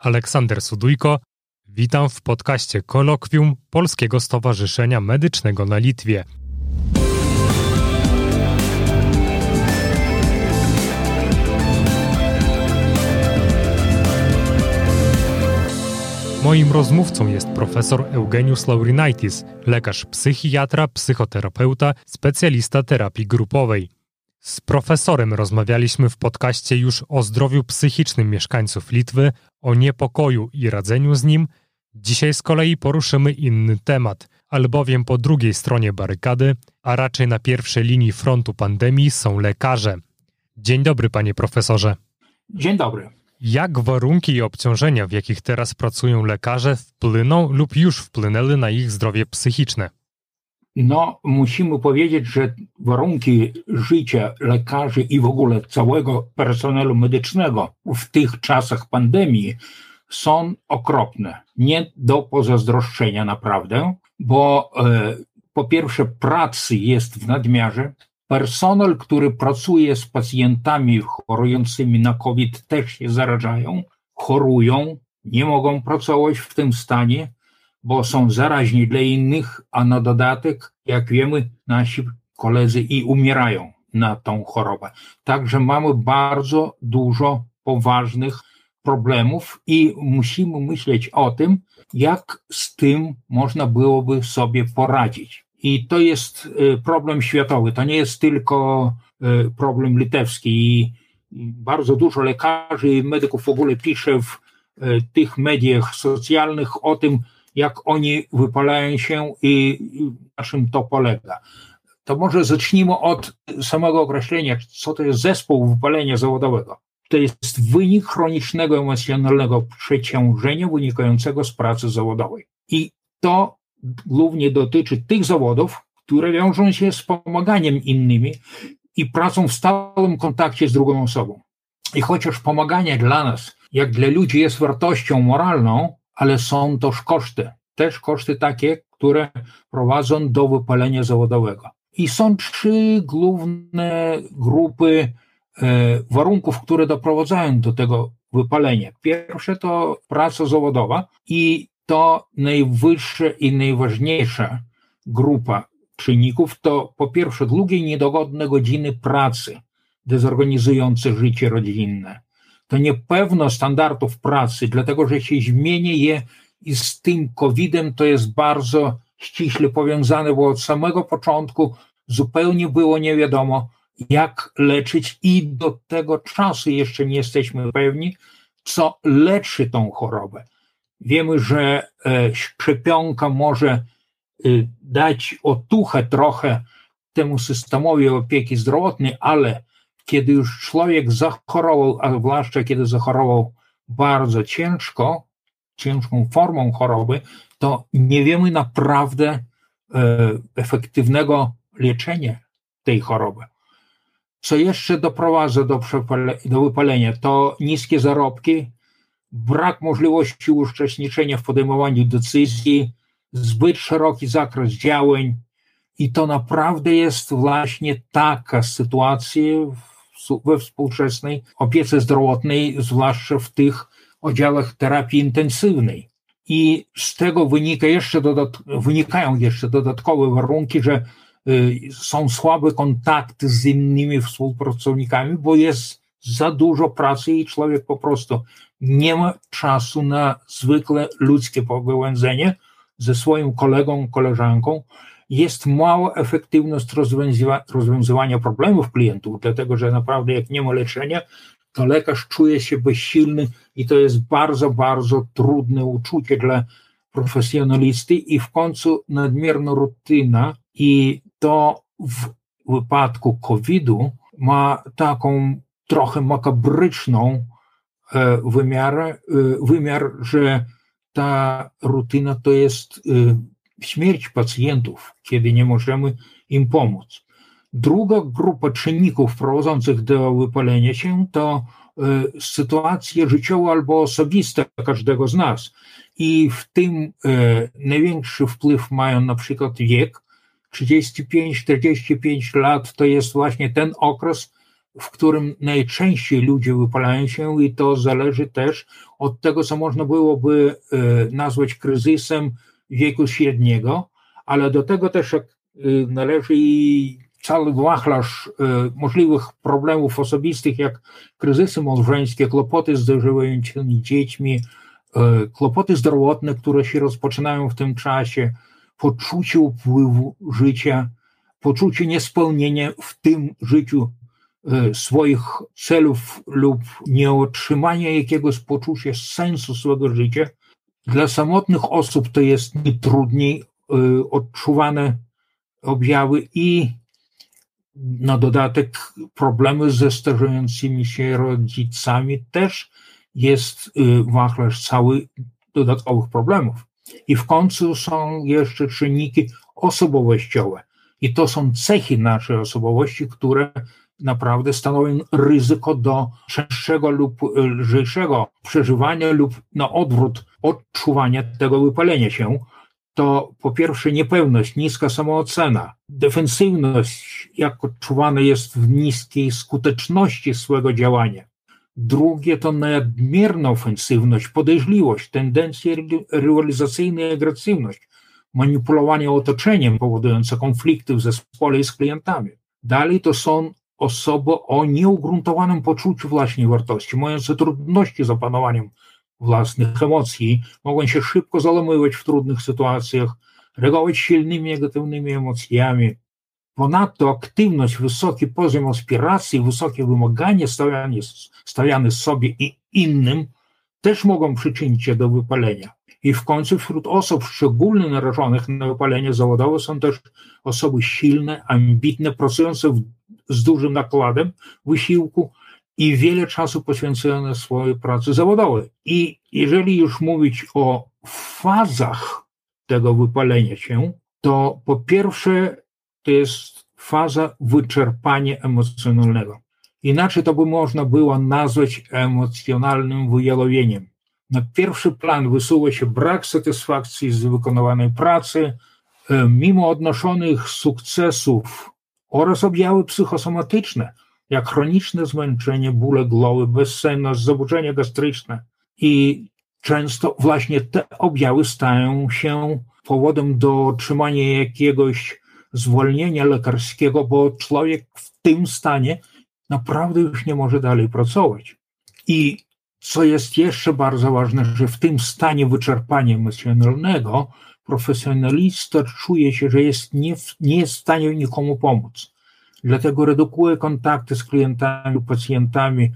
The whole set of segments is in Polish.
Aleksander Sudujko. Witam w podcaście Kolokwium Polskiego Stowarzyszenia Medycznego na Litwie. Moim rozmówcą jest profesor Eugeniusz Laurinaitis, lekarz psychiatra, psychoterapeuta, specjalista terapii grupowej. Z profesorem rozmawialiśmy w podcaście już o zdrowiu psychicznym mieszkańców Litwy, o niepokoju i radzeniu z nim. Dzisiaj z kolei poruszymy inny temat, albowiem po drugiej stronie barykady, a raczej na pierwszej linii frontu pandemii są lekarze. Dzień dobry, panie profesorze. Dzień dobry. Jak warunki i obciążenia, w jakich teraz pracują lekarze, wpłyną lub już wpłynęły na ich zdrowie psychiczne? No, musimy powiedzieć, że warunki życia lekarzy i w ogóle całego personelu medycznego w tych czasach pandemii są okropne. Nie do pozazdroszczenia naprawdę, bo e, po pierwsze pracy jest w nadmiarze, personel, który pracuje z pacjentami chorującymi na COVID też się zarażają, chorują, nie mogą pracować w tym stanie, bo są zaraźni dla innych, a na dodatek, jak wiemy, nasi koledzy i umierają na tą chorobę. Także mamy bardzo dużo poważnych problemów i musimy myśleć o tym, jak z tym można byłoby sobie poradzić. I to jest y, problem światowy, to nie jest tylko y, problem litewski. I bardzo dużo lekarzy i medyków w ogóle pisze w y, tych mediach socjalnych o tym, jak oni wypalają się i na czym to polega. To może zacznijmy od samego określenia, co to jest zespół wypalenia zawodowego. To jest wynik chronicznego emocjonalnego przeciążenia wynikającego z pracy zawodowej. I to głównie dotyczy tych zawodów, które wiążą się z pomaganiem innymi i pracą w stałym kontakcie z drugą osobą. I chociaż pomaganie dla nas, jak dla ludzi, jest wartością moralną, ale są też koszty. Też koszty takie, które prowadzą do wypalenia zawodowego. I są trzy główne grupy e, warunków, które doprowadzają do tego wypalenia. Pierwsze to praca zawodowa i to najwyższa i najważniejsza grupa czynników to po pierwsze długie niedogodne godziny pracy dezorganizujące życie rodzinne to niepewność standardów pracy, dlatego że się zmieni je i z tym COVID-em to jest bardzo ściśle powiązane, bo od samego początku zupełnie było nie wiadomo, jak leczyć, i do tego czasu jeszcze nie jesteśmy pewni, co leczy tą chorobę. Wiemy, że e, szczepionka może e, dać otuchę trochę temu systemowi opieki zdrowotnej, ale kiedy już człowiek zachorował, a zwłaszcza kiedy zachorował bardzo ciężko, ciężką formą choroby, to nie wiemy naprawdę e, efektywnego leczenia tej choroby. Co jeszcze doprowadza do, do wypalenia, to niskie zarobki, brak możliwości uczestniczenia w podejmowaniu decyzji, zbyt szeroki zakres działań, i to naprawdę jest właśnie taka sytuacja we współczesnej opiece zdrowotnej, zwłaszcza w tych oddziałach terapii intensywnej. I z tego wynika jeszcze wynikają jeszcze dodatkowe warunki, że y, są słabe kontakty z innymi współpracownikami, bo jest za dużo pracy i człowiek po prostu nie ma czasu na zwykle ludzkie pogołędzenie ze swoim kolegą, koleżanką, jest mała efektywność rozwiązywania problemów klientów, dlatego że naprawdę jak nie ma leczenia, to lekarz czuje się bezsilny i to jest bardzo, bardzo trudne uczucie dla profesjonalisty i w końcu nadmierna rutyna i to w wypadku COVID-u ma taką trochę makabryczną e, wymiar, e, wymiar, że ta rutyna to jest e, śmierć pacjentów, kiedy nie możemy im pomóc. Druga grupa czynników prowadzących do wypalenia się to y, sytuacje życiowe albo osobiste każdego z nas. I w tym y, największy wpływ mają na przykład wiek. 35-45 lat to jest właśnie ten okres, w którym najczęściej ludzie wypalają się i to zależy też od tego, co można byłoby e, nazwać kryzysem wieku średniego, ale do tego też e, należy i cały wachlarz e, możliwych problemów osobistych, jak kryzysy małżeńskie, kłopoty z dojrzewającymi dziećmi, kłopoty zdrowotne, które się rozpoczynają w tym czasie, poczucie upływu życia, poczucie niespełnienia w tym życiu swoich celów lub nieotrzymania jakiegoś poczucia sensu swego życia, dla samotnych osób to jest trudniej e, odczuwane objawy i na dodatek problemy ze starzejącymi się rodzicami też jest e, wachlarz cały dodatkowych problemów. I w końcu są jeszcze czynniki osobowościowe. I to są cechy naszej osobowości, które naprawdę stanowią ryzyko do częstszego lub lżejszego przeżywania lub na odwrót odczuwania tego wypalenia się, to po pierwsze niepewność, niska samoocena, defensywność, jak odczuwane jest w niskiej skuteczności swego działania. Drugie to nadmierna ofensywność, podejrzliwość, tendencje rywalizacyjne i agresywność, manipulowanie otoczeniem powodujące konflikty w zespole i z klientami. Dalej to są osoby o nieugruntowanym poczuciu własnej wartości, mające trudności z opanowaniem własnych emocji, mogą się szybko załamywać w trudnych sytuacjach, reagować silnymi negatywnymi emocjami. Ponadto aktywność, wysoki poziom aspiracji, wysokie wymagania stawiane, stawiane sobie i innym też mogą przyczynić się do wypalenia. I w końcu wśród osób szczególnie narażonych na wypalenie zawodowe są też osoby silne, ambitne, pracujące w z dużym nakładem wysiłku i wiele czasu poświęcone swojej pracy zawodowej. I jeżeli już mówić o fazach tego wypalenia się, to po pierwsze to jest faza wyczerpania emocjonalnego. Inaczej to by można było nazwać emocjonalnym wyjalowieniem. Na pierwszy plan wysuwa się brak satysfakcji z wykonywanej pracy, e, mimo odnoszonych sukcesów oraz objawy psychosomatyczne, jak chroniczne zmęczenie, bóle głowy, bezsenność, zaburzenia gastryczne. I często właśnie te objawy stają się powodem do otrzymania jakiegoś zwolnienia lekarskiego, bo człowiek w tym stanie naprawdę już nie może dalej pracować. I co jest jeszcze bardzo ważne, że w tym stanie wyczerpania emocjonalnego profesjonalista czuje się, że jest nie, nie jest w stanie nikomu pomóc. Dlatego redukuje kontakty z klientami pacjentami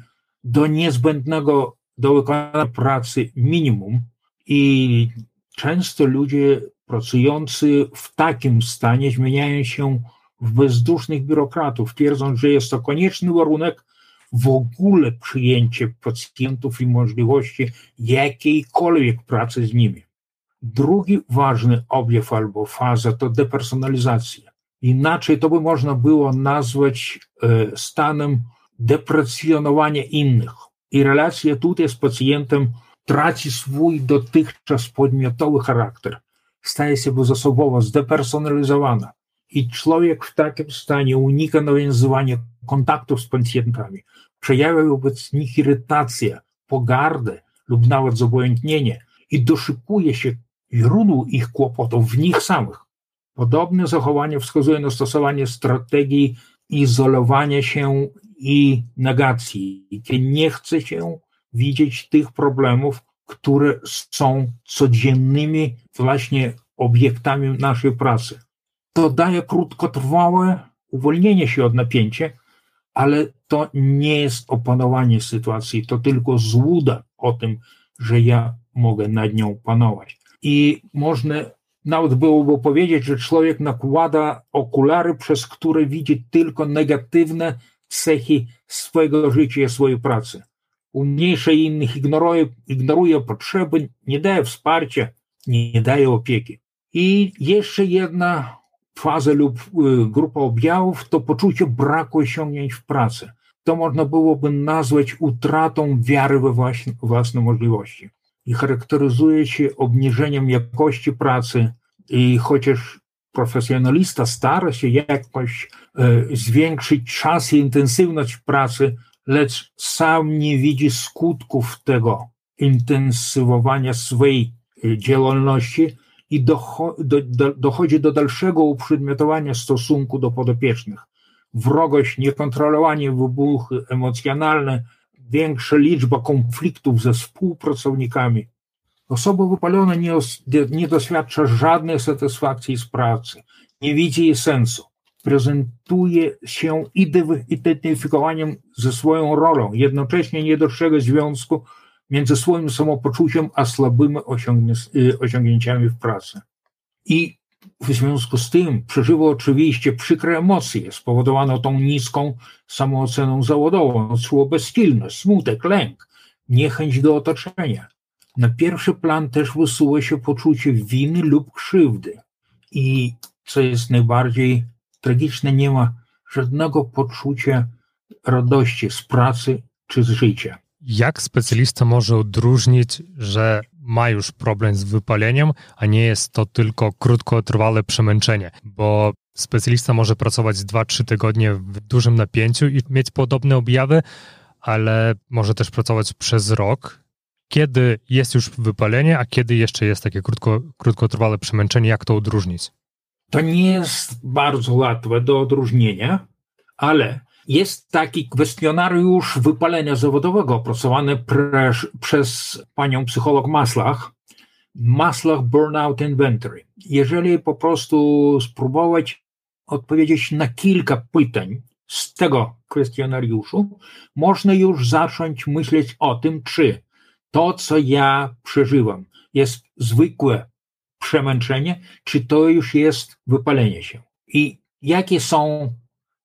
do niezbędnego do wykonania pracy minimum i często ludzie pracujący w takim stanie zmieniają się w bezdusznych biurokratów, twierdząc, że jest to konieczny warunek w ogóle przyjęcie pacjentów i możliwości jakiejkolwiek pracy z nimi. Drugi ważny objaw albo faza to depersonalizacja. Inaczej to by można było nazwać e, stanem deprecjonowania innych. I relacja tutaj z pacjentem traci swój dotychczas podmiotowy charakter, staje się bezosobowo zdepersonalizowana. I człowiek w takim stanie unika nawiązywania kontaktów z pacjentami, przejawia wobec nich irytację, pogardę lub nawet zobojętnienie i doszukuje się źródł ich kłopotów w nich samych. Podobne zachowanie wskazuje na stosowanie strategii izolowania się i negacji, kiedy nie chce się widzieć tych problemów, które są codziennymi właśnie obiektami naszej pracy. To daje krótkotrwałe uwolnienie się od napięcia, ale to nie jest opanowanie sytuacji, to tylko złuda o tym, że ja mogę nad nią panować. I można nawet byłoby powiedzieć, że człowiek nakłada okulary, przez które widzi tylko negatywne cechy swojego życia i swojej pracy. Umniejsza innych, ignoruje, ignoruje potrzeby, nie daje wsparcia, nie daje opieki. I jeszcze jedna faza lub y, grupa objawów to poczucie braku osiągnięć w pracy. To można byłoby nazwać utratą wiary we własne możliwości i charakteryzuje się obniżeniem jakości pracy i chociaż profesjonalista stara się jakoś e, zwiększyć czas i intensywność pracy, lecz sam nie widzi skutków tego intensywowania swojej e, działalności i dochodzi do dalszego uprzedmiotowania stosunku do podopiecznych. Wrogość, niekontrolowanie, wybuchy emocjonalne, większa liczba konfliktów ze współpracownikami. Osoba wypalona nie, nie doświadcza żadnej satysfakcji z pracy, nie widzi jej sensu. Prezentuje się identyfikowaniem ze swoją rolą, jednocześnie nie dostrzega związku między swoim samopoczuciem a słabymi y, osiągnięciami w pracy. I w związku z tym przeżywa oczywiście przykre emocje spowodowane tą niską samooceną zawodową, odczuło bezsilność, smutek, lęk, niechęć do otoczenia. Na pierwszy plan też wysuwa się poczucie winy lub krzywdy. I co jest najbardziej tragiczne, nie ma żadnego poczucia radości z pracy czy z życia. Jak specjalista może odróżnić, że ma już problem z wypaleniem, a nie jest to tylko krótkotrwałe przemęczenie? Bo specjalista może pracować 2-3 tygodnie w dużym napięciu i mieć podobne objawy, ale może też pracować przez rok. Kiedy jest już wypalenie, a kiedy jeszcze jest takie krótko, krótkotrwałe przemęczenie, jak to odróżnić? To nie jest bardzo łatwe do odróżnienia, ale jest taki kwestionariusz wypalenia zawodowego opracowany przez panią psycholog Maslach, Maslach Burnout Inventory. Jeżeli po prostu spróbować odpowiedzieć na kilka pytań z tego kwestionariuszu, można już zacząć myśleć o tym, czy to, co ja przeżywam, jest zwykłe przemęczenie, czy to już jest wypalenie się. I jakie są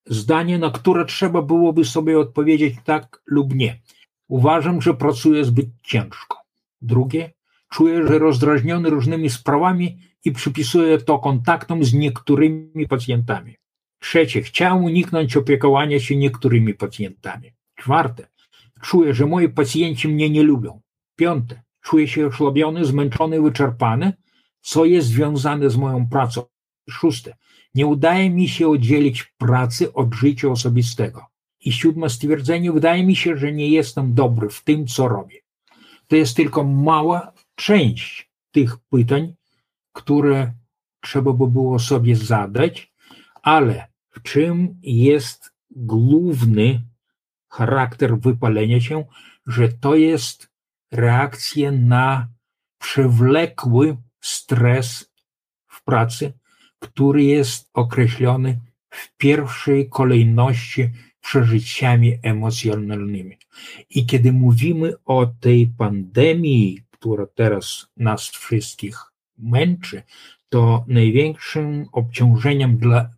zdanie, na które trzeba byłoby sobie odpowiedzieć tak lub nie. Uważam, że pracuję zbyt ciężko. Drugie, czuję, że rozdrażniony różnymi sprawami i przypisuję to kontaktom z niektórymi pacjentami. Trzecie, chciałem uniknąć opiekowania się niektórymi pacjentami. Czwarte, czuję, że moi pacjenci mnie nie lubią. Piąte, czuję się osłabiony, zmęczony, wyczerpany, co jest związane z moją pracą. Szóste, nie udaje mi się oddzielić pracy od życia osobistego. I siódme stwierdzenie, wydaje mi się, że nie jestem dobry w tym, co robię. To jest tylko mała część tych pytań, które trzeba by było sobie zadać, ale w czym jest główny charakter wypalenia się, że to jest reakcja na przewlekły stres w pracy, który jest określony w pierwszej kolejności przeżyciami emocjonalnymi. I kiedy mówimy o tej pandemii, która teraz nas wszystkich męczy, to największym obciążeniem dla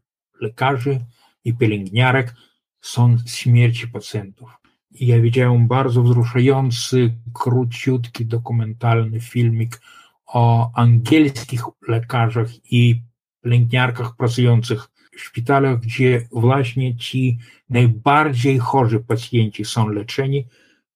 lekarzy i pielęgniarek są śmierci pacjentów. Ja widziałem bardzo wzruszający, króciutki, dokumentalny filmik o angielskich lekarzach i pielęgniarkach pracujących w szpitalach, gdzie właśnie ci najbardziej chorzy pacjenci są leczeni,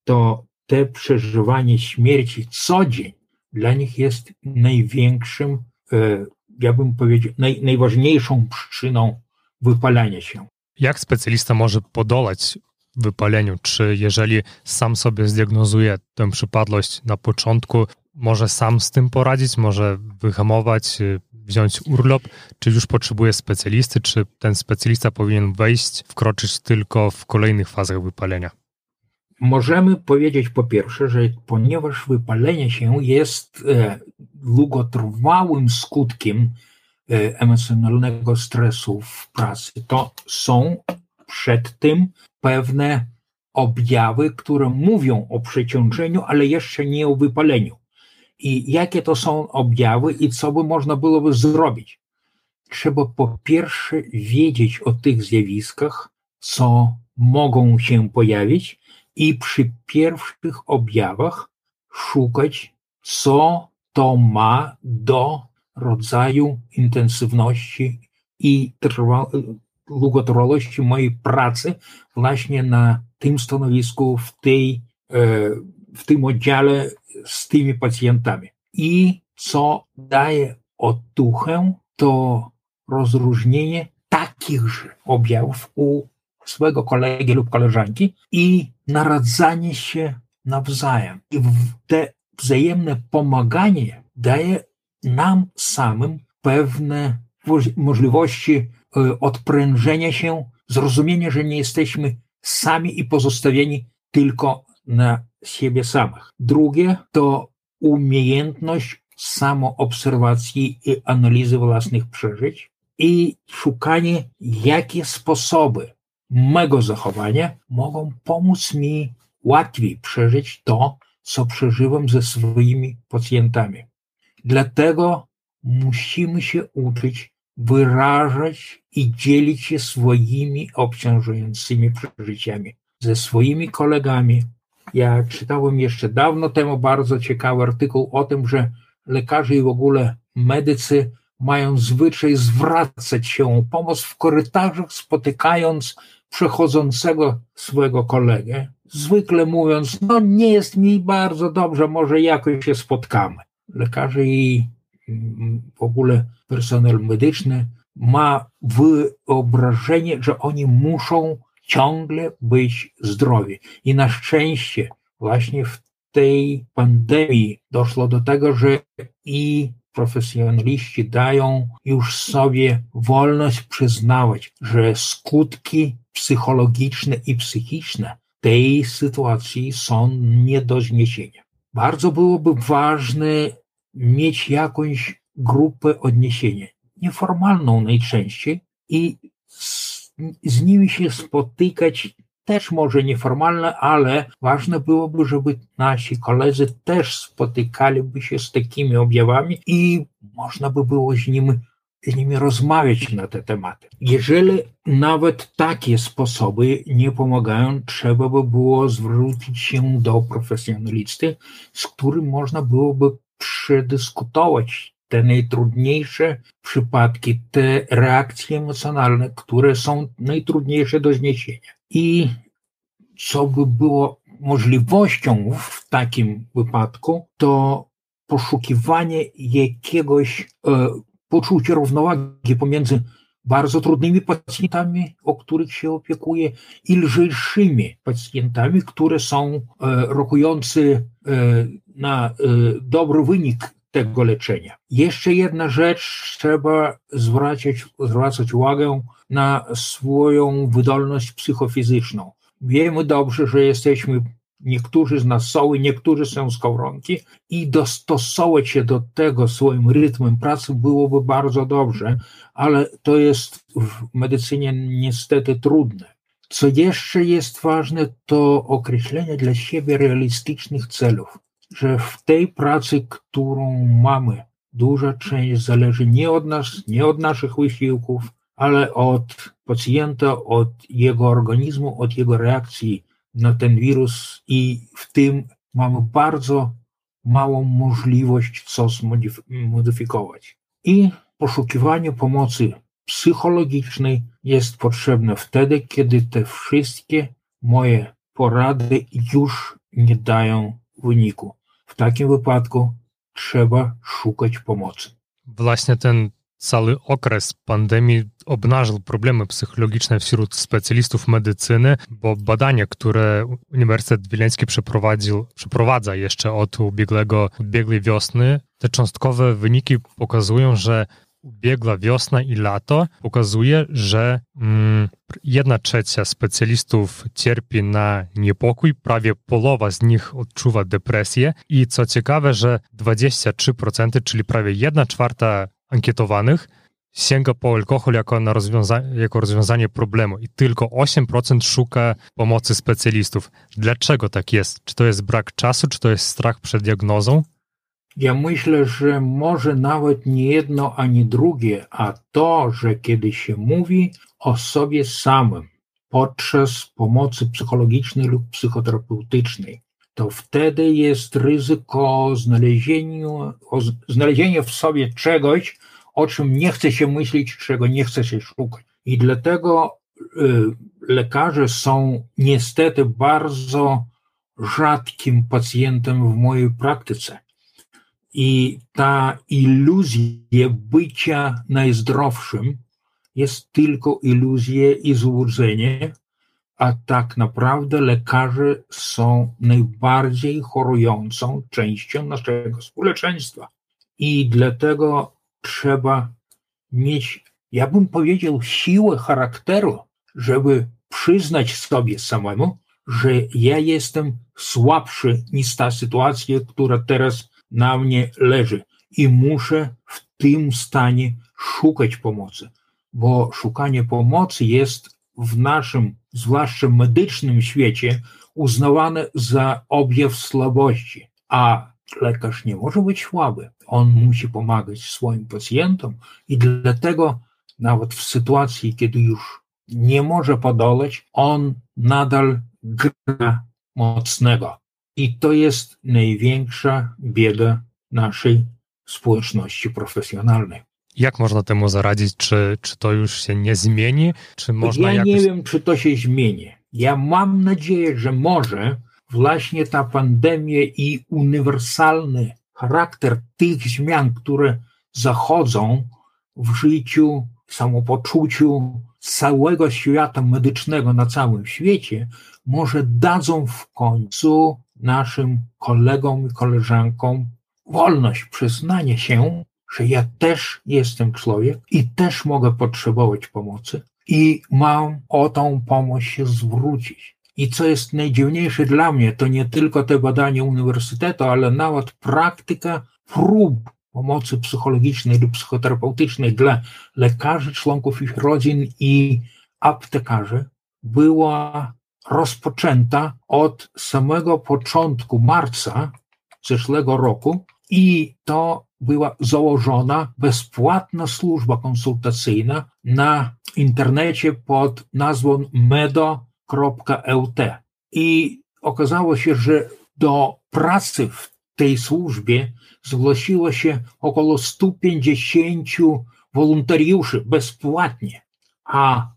to te przeżywanie śmierci co dzień dla nich jest największym, e, ja bym powiedział, naj, najważniejszą przyczyną wypalania się. Jak specjalista może podolać wypaleniu? Czy jeżeli sam sobie zdiagnozuje tę przypadłość na początku, może sam z tym poradzić, może wyhamować, wziąć urlop, czy już potrzebuje specjalisty, czy ten specjalista powinien wejść, wkroczyć tylko w kolejnych fazach wypalenia? Możemy powiedzieć po pierwsze, że ponieważ wypalenie się jest e, długotrwałym skutkiem e, emocjonalnego stresu w pracy, to są przed tym pewne objawy, które mówią o przeciążeniu, ale jeszcze nie o wypaleniu i jakie to są objawy i co by można byłoby zrobić. Trzeba po pierwsze wiedzieć o tych zjawiskach, co mogą się pojawić i przy pierwszych objawach szukać, co to ma do rodzaju intensywności i trwa, długotrwałości mojej pracy właśnie na tym stanowisku, w, tej, e, w tym oddziale z tymi pacjentami. I co daje otuchę, to rozróżnienie takich objawów u swojego kolegi lub koleżanki i naradzanie się nawzajem. I te wzajemne pomaganie daje nam samym pewne możliwości e, odprężenia się, zrozumienia, że nie jesteśmy sami i pozostawieni tylko na siebie samych. Drugie to umiejętność samoobserwacji i analizy własnych przeżyć i szukanie, jakie sposoby mego zachowania mogą pomóc mi łatwiej przeżyć to, co przeżywam ze swoimi pacjentami. Dlatego musimy się uczyć wyrażać i dzielić się swoimi obciążającymi przeżyciami ze swoimi kolegami. Ja czytałem jeszcze dawno temu bardzo ciekawy artykuł o tym, że lekarze i w ogóle medycy mają zwyczaj zwracać się o pomoc w korytarzach, spotykając przechodzącego swojego kolegę, zwykle mówiąc, no nie jest mi bardzo dobrze, może jakoś się spotkamy. Lekarze i mm, w ogóle personel medyczny ma wyobrażenie, że oni muszą ciągle być zdrowi. I na szczęście właśnie w tej pandemii doszło do tego, że i profesjonaliści dają już sobie wolność przyznawać, że skutki psychologiczne i psychiczne tej sytuacji są nie do zniesienia. Bardzo byłoby ważne mieć jakąś grupę odniesienia, nieformalną najczęściej, i z, z nimi się spotykać też może nieformalne, ale ważne byłoby, żeby nasi koledzy też spotykaliby się z takimi objawami i można by było z nimi, z nimi rozmawiać na te tematy. Jeżeli nawet takie sposoby nie pomagają, trzeba by było zwrócić się do profesjonalisty, z którym można byłoby przedyskutować te najtrudniejsze przypadki, te reakcje emocjonalne, które są najtrudniejsze do zniesienia. I co by było możliwością w takim wypadku, to poszukiwanie jakiegoś e, poczucia równowagi pomiędzy bardzo trudnymi pacjentami, o których się opiekuje, i lżejszymi pacjentami, które są e, rokujący e, na e, dobry wynik tego leczenia. Jeszcze jedna rzecz, trzeba zwracać, zwracać uwagę na swoją wydolność psychofizyczną. Wiemy dobrze, że jesteśmy, niektórzy z nas są i niektórzy są skowronki i dostosować się do tego swoim rytmem pracy byłoby bardzo dobrze, ale to jest w medycynie niestety trudne. Co jeszcze jest ważne, to określenie dla siebie realistycznych celów, że w tej pracy, którą mamy, duża część zależy nie od nas, nie od naszych wysiłków, ale od pacjenta, od jego organizmu, od jego reakcji na ten wirus i w tym mamy bardzo małą możliwość coś modyfikować. I poszukiwanie pomocy psychologicznej jest potrzebne wtedy, kiedy te wszystkie moje porady już nie dają wyniku. W takim wypadku trzeba szukać pomocy. Właśnie ten cały okres pandemii obnażył problemy psychologiczne wśród specjalistów medycyny, bo badania, które Uniwersytet Wileński przeprowadził, przeprowadza jeszcze od ubiegłego, ubiegłej wiosny, te cząstkowe wyniki pokazują, że ubiegła wiosna i lato pokazuje, że mm, jedna trzecia specjalistów cierpi na niepokój, prawie połowa z nich odczuwa depresję i co ciekawe, że 23%, czyli prawie jedna czwarta ankietowanych sięga po alkohol jako, na rozwiąza jako rozwiązanie problemu i tylko 8% szuka pomocy specjalistów. Dlaczego tak jest? Czy to jest brak czasu, czy to jest strach przed diagnozą? Ja myślę, że może nawet nie jedno ani drugie, a to, że kiedy się mówi o sobie samym podczas pomocy psychologicznej lub psychoterapeutycznej, to wtedy jest ryzyko znalezienia, znalezienia w sobie czegoś, o czym nie chce się myśleć, czego nie chce się szukać. I dlatego y, lekarze są niestety bardzo rzadkim pacjentem w mojej praktyce. I ta iluzja bycia najzdrowszym jest tylko iluzja i złudzenie, a tak naprawdę lekarze są najbardziej chorującą częścią naszego społeczeństwa. I dlatego trzeba mieć, ja bym powiedział, siłę charakteru, żeby przyznać sobie samemu, że ja jestem słabszy niż ta sytuacja, która teraz na mnie leży i muszę w tym stanie szukać pomocy, bo szukanie pomocy jest w naszym, zwłaszcza medycznym świecie, uznawane za objaw słabości, a lekarz nie może być słaby. On musi pomagać swoim pacjentom i dlatego nawet w sytuacji, kiedy już nie może podoleć, on nadal gra mocnego. I to jest największa bieda naszej społeczności profesjonalnej. Jak można temu zaradzić? Czy, czy to już się nie zmieni? Czy można ja jakoś... nie wiem, czy to się zmieni. Ja mam nadzieję, że może właśnie ta pandemia i uniwersalny charakter tych zmian, które zachodzą w życiu, samopoczuciu całego świata medycznego na całym świecie, może dadzą w końcu naszym kolegom i koleżankom wolność przyznania się, że ja też jestem człowiek i też mogę potrzebować pomocy i mam o tą pomoc się zwrócić. I co jest najdziwniejsze dla mnie, to nie tylko te badania uniwersytetu, ale nawet praktyka prób pomocy psychologicznej lub psychoterapeutycznej dla lekarzy, członków ich rodzin i aptekarzy była rozpoczęta od samego początku marca zeszłego roku i to była założona bezpłatna służba konsultacyjna na internecie pod nazwą medo.eut. I okazało się, że do pracy w tej służbie zgłosiło się około 150 wolontariuszy bezpłatnie, a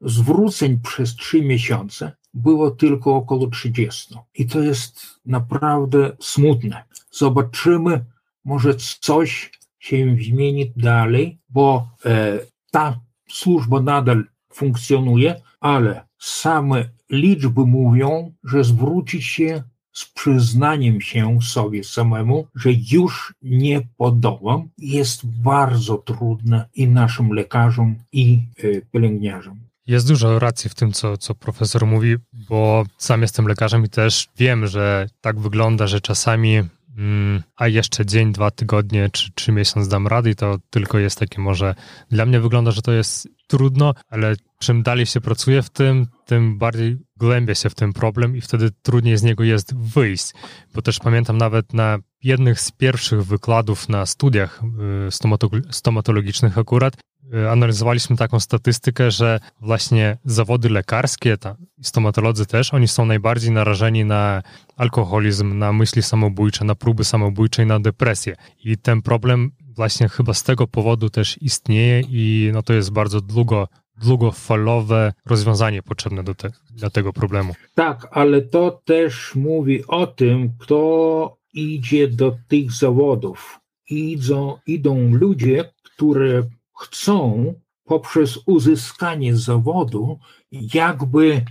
zwróceń przez trzy miesiące było tylko około 30. I to jest naprawdę smutne. Zobaczymy, może coś się zmieni dalej, bo e, ta służba nadal funkcjonuje, ale same liczby mówią, że zwrócić się z przyznaniem się sobie samemu, że już nie podołam, jest bardzo trudne i naszym lekarzom, i e, pielęgniarzom. Jest dużo racji w tym, co, co profesor mówi, bo sam jestem lekarzem i też wiem, że tak wygląda, że czasami mm, a jeszcze dzień, dwa tygodnie czy trzy miesiące dam rady i to tylko jest takie może dla mnie wygląda, że to jest trudno, ale czym dalej się pracuje w tym, tym bardziej głębia się w ten problem i wtedy trudniej z niego jest wyjść. Bo też pamiętam nawet na jednych z pierwszych wykładów na studiach y, stomatologicznych akurat, analizowaliśmy taką statystykę, że właśnie zawody lekarskie, ta, stomatolodzy też, oni są najbardziej narażeni na alkoholizm, na myśli samobójcze, na próby samobójcze i na depresję. I ten problem właśnie chyba z tego powodu też istnieje i no to jest bardzo długo, długofalowe rozwiązanie potrzebne do te, dla tego problemu. Tak, ale to też mówi o tym, kto idzie do tych zawodów. Idą, ludzie, którzy chcą poprzez uzyskanie zawodu jakby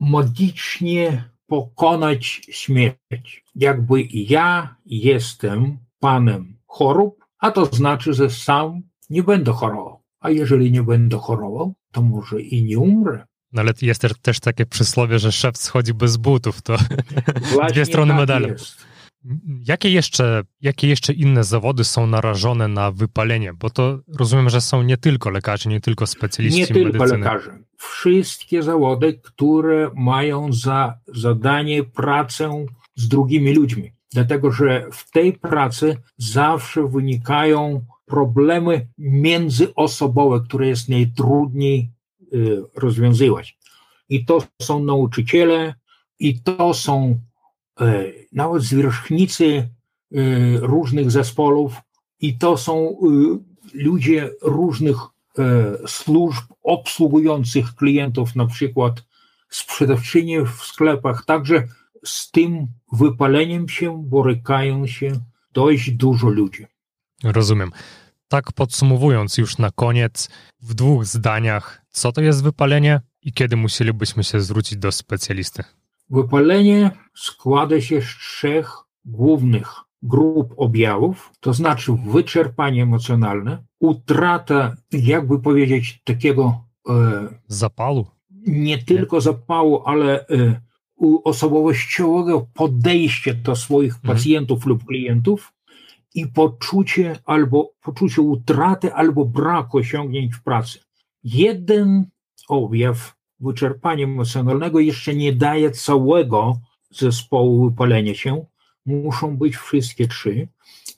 magicznie pokonać śmierć. Jakby ja jestem panem chorób, a to znaczy, że sam nie będę chorował. A jeżeli nie będę chorował, to może i nie umrę. No ale jest też, też takie przysłowie, że szef schodzi bez butów, to dwie strony tak medalu. Jakie jeszcze, jakie jeszcze inne zawody są narażone na wypalenie? Bo to rozumiem, że są nie tylko lekarze, nie tylko specjaliści nie medycyny. Nie tylko lekarze. Wszystkie zawody, które mają za zadanie pracę z drugimi ludźmi. Dlatego, że w tej pracy zawsze wynikają problemy międzyosobowe, które jest najtrudniej y, rozwiązywać. I to są nauczyciele, i to są nawet zwierzchnicy y, różnych zespołów, i to są ludzie różnych służb obsługujących klientów, na przykład sprzedawczynie w sklepach. Także z tym wypaleniem się borykają się dość dużo ludzi. Rozumiem. Tak podsumowując już na koniec, w dwóch zdaniach, co to jest wypalenie i kiedy musielibyśmy się zwrócić do specjalisty? Wypalenie składa się z trzech głównych grup objawów, to znaczy wyczerpanie emocjonalne, utrata, jakby powiedzieć, takiego e, zapału. Nie tylko zapału, ale e, osobowościowego podejścia do swoich mhm. pacjentów lub klientów i poczucie albo poczucie utraty albo braku osiągnięć w pracy. Jeden objaw wyczerpania emocjonalnego jeszcze nie daje całego zespołu wypalenia się. Muszą być wszystkie trzy.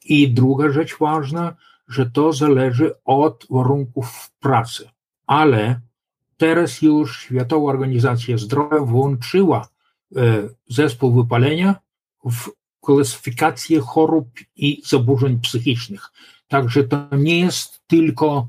I druga rzecz ważna, że to zależy od warunków pracy. Ale teraz już Światowa Organizacja Zdrowia włączyła e, zespół wypalenia w klasyfikację chorób i zaburzeń psychicznych. Także to nie jest tylko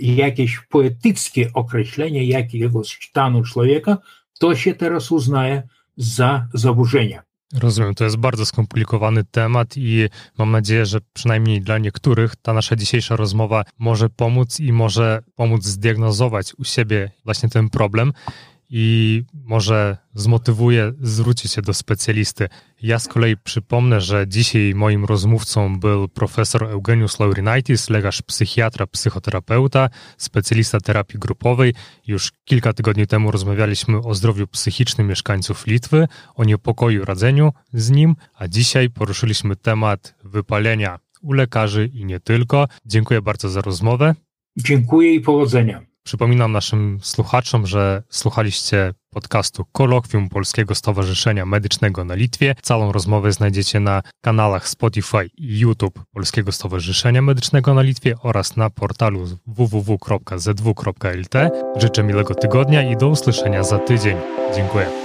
jakieś poetyckie określenie jakiegoś stanu człowieka, to się teraz uznaje za zaburzenia. Rozumiem, to jest bardzo skomplikowany temat i mam nadzieję, że przynajmniej dla niektórych ta nasza dzisiejsza rozmowa może pomóc i może pomóc zdiagnozować u siebie właśnie ten problem i może zmotywuje zwrócić się do specjalisty. Ja z kolei przypomnę, że dzisiaj moim rozmówcą był profesor Eugeniusz Laurinaitis, lekarz psychiatra, psychoterapeuta, specjalista terapii grupowej. Już kilka tygodni temu rozmawialiśmy o zdrowiu psychicznym mieszkańców Litwy, o niepokoju radzeniu z nim, a dzisiaj poruszyliśmy temat wypalenia u lekarzy i nie tylko. Dziękuję bardzo za rozmowę. Dziękuję i powodzenia. Przypominam naszym słuchaczom, że słuchaliście podcastu Kolokwium Polskiego Stowarzyszenia Medycznego na Litwie. Całą rozmowę znajdziecie na kanałach Spotify i YouTube Polskiego Stowarzyszenia Medycznego na Litwie oraz na portalu www.zw.lt. Życzę miłego tygodnia i do usłyszenia za tydzień. Dziękuję.